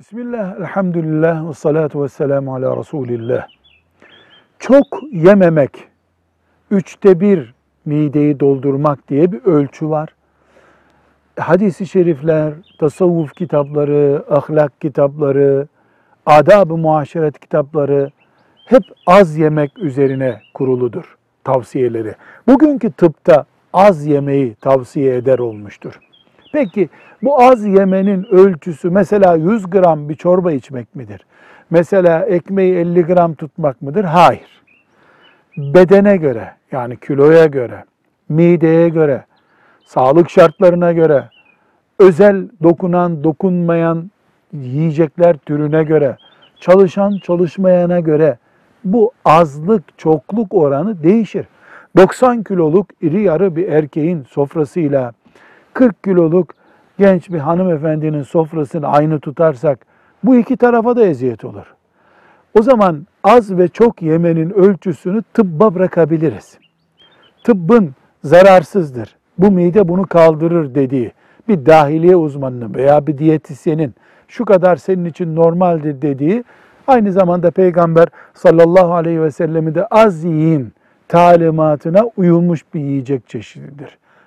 Bismillah, elhamdülillah ve salatu ve selamu ala Resulillah. Çok yememek, üçte bir mideyi doldurmak diye bir ölçü var. Hadis-i şerifler, tasavvuf kitapları, ahlak kitapları, adab-ı muaşeret kitapları hep az yemek üzerine kuruludur tavsiyeleri. Bugünkü tıpta az yemeyi tavsiye eder olmuştur. Peki bu az yemenin ölçüsü mesela 100 gram bir çorba içmek midir? Mesela ekmeği 50 gram tutmak mıdır? Hayır. Bedene göre yani kiloya göre, mideye göre, sağlık şartlarına göre, özel dokunan dokunmayan yiyecekler türüne göre, çalışan çalışmayana göre bu azlık çokluk oranı değişir. 90 kiloluk iri yarı bir erkeğin sofrasıyla 40 kiloluk genç bir hanımefendinin sofrasını aynı tutarsak bu iki tarafa da eziyet olur. O zaman az ve çok yemenin ölçüsünü tıbba bırakabiliriz. Tıbbın zararsızdır. Bu mide bunu kaldırır dediği bir dahiliye uzmanının veya bir diyetisyenin şu kadar senin için normaldir dediği aynı zamanda Peygamber sallallahu aleyhi ve sellemi de az yiyin talimatına uyulmuş bir yiyecek çeşididir.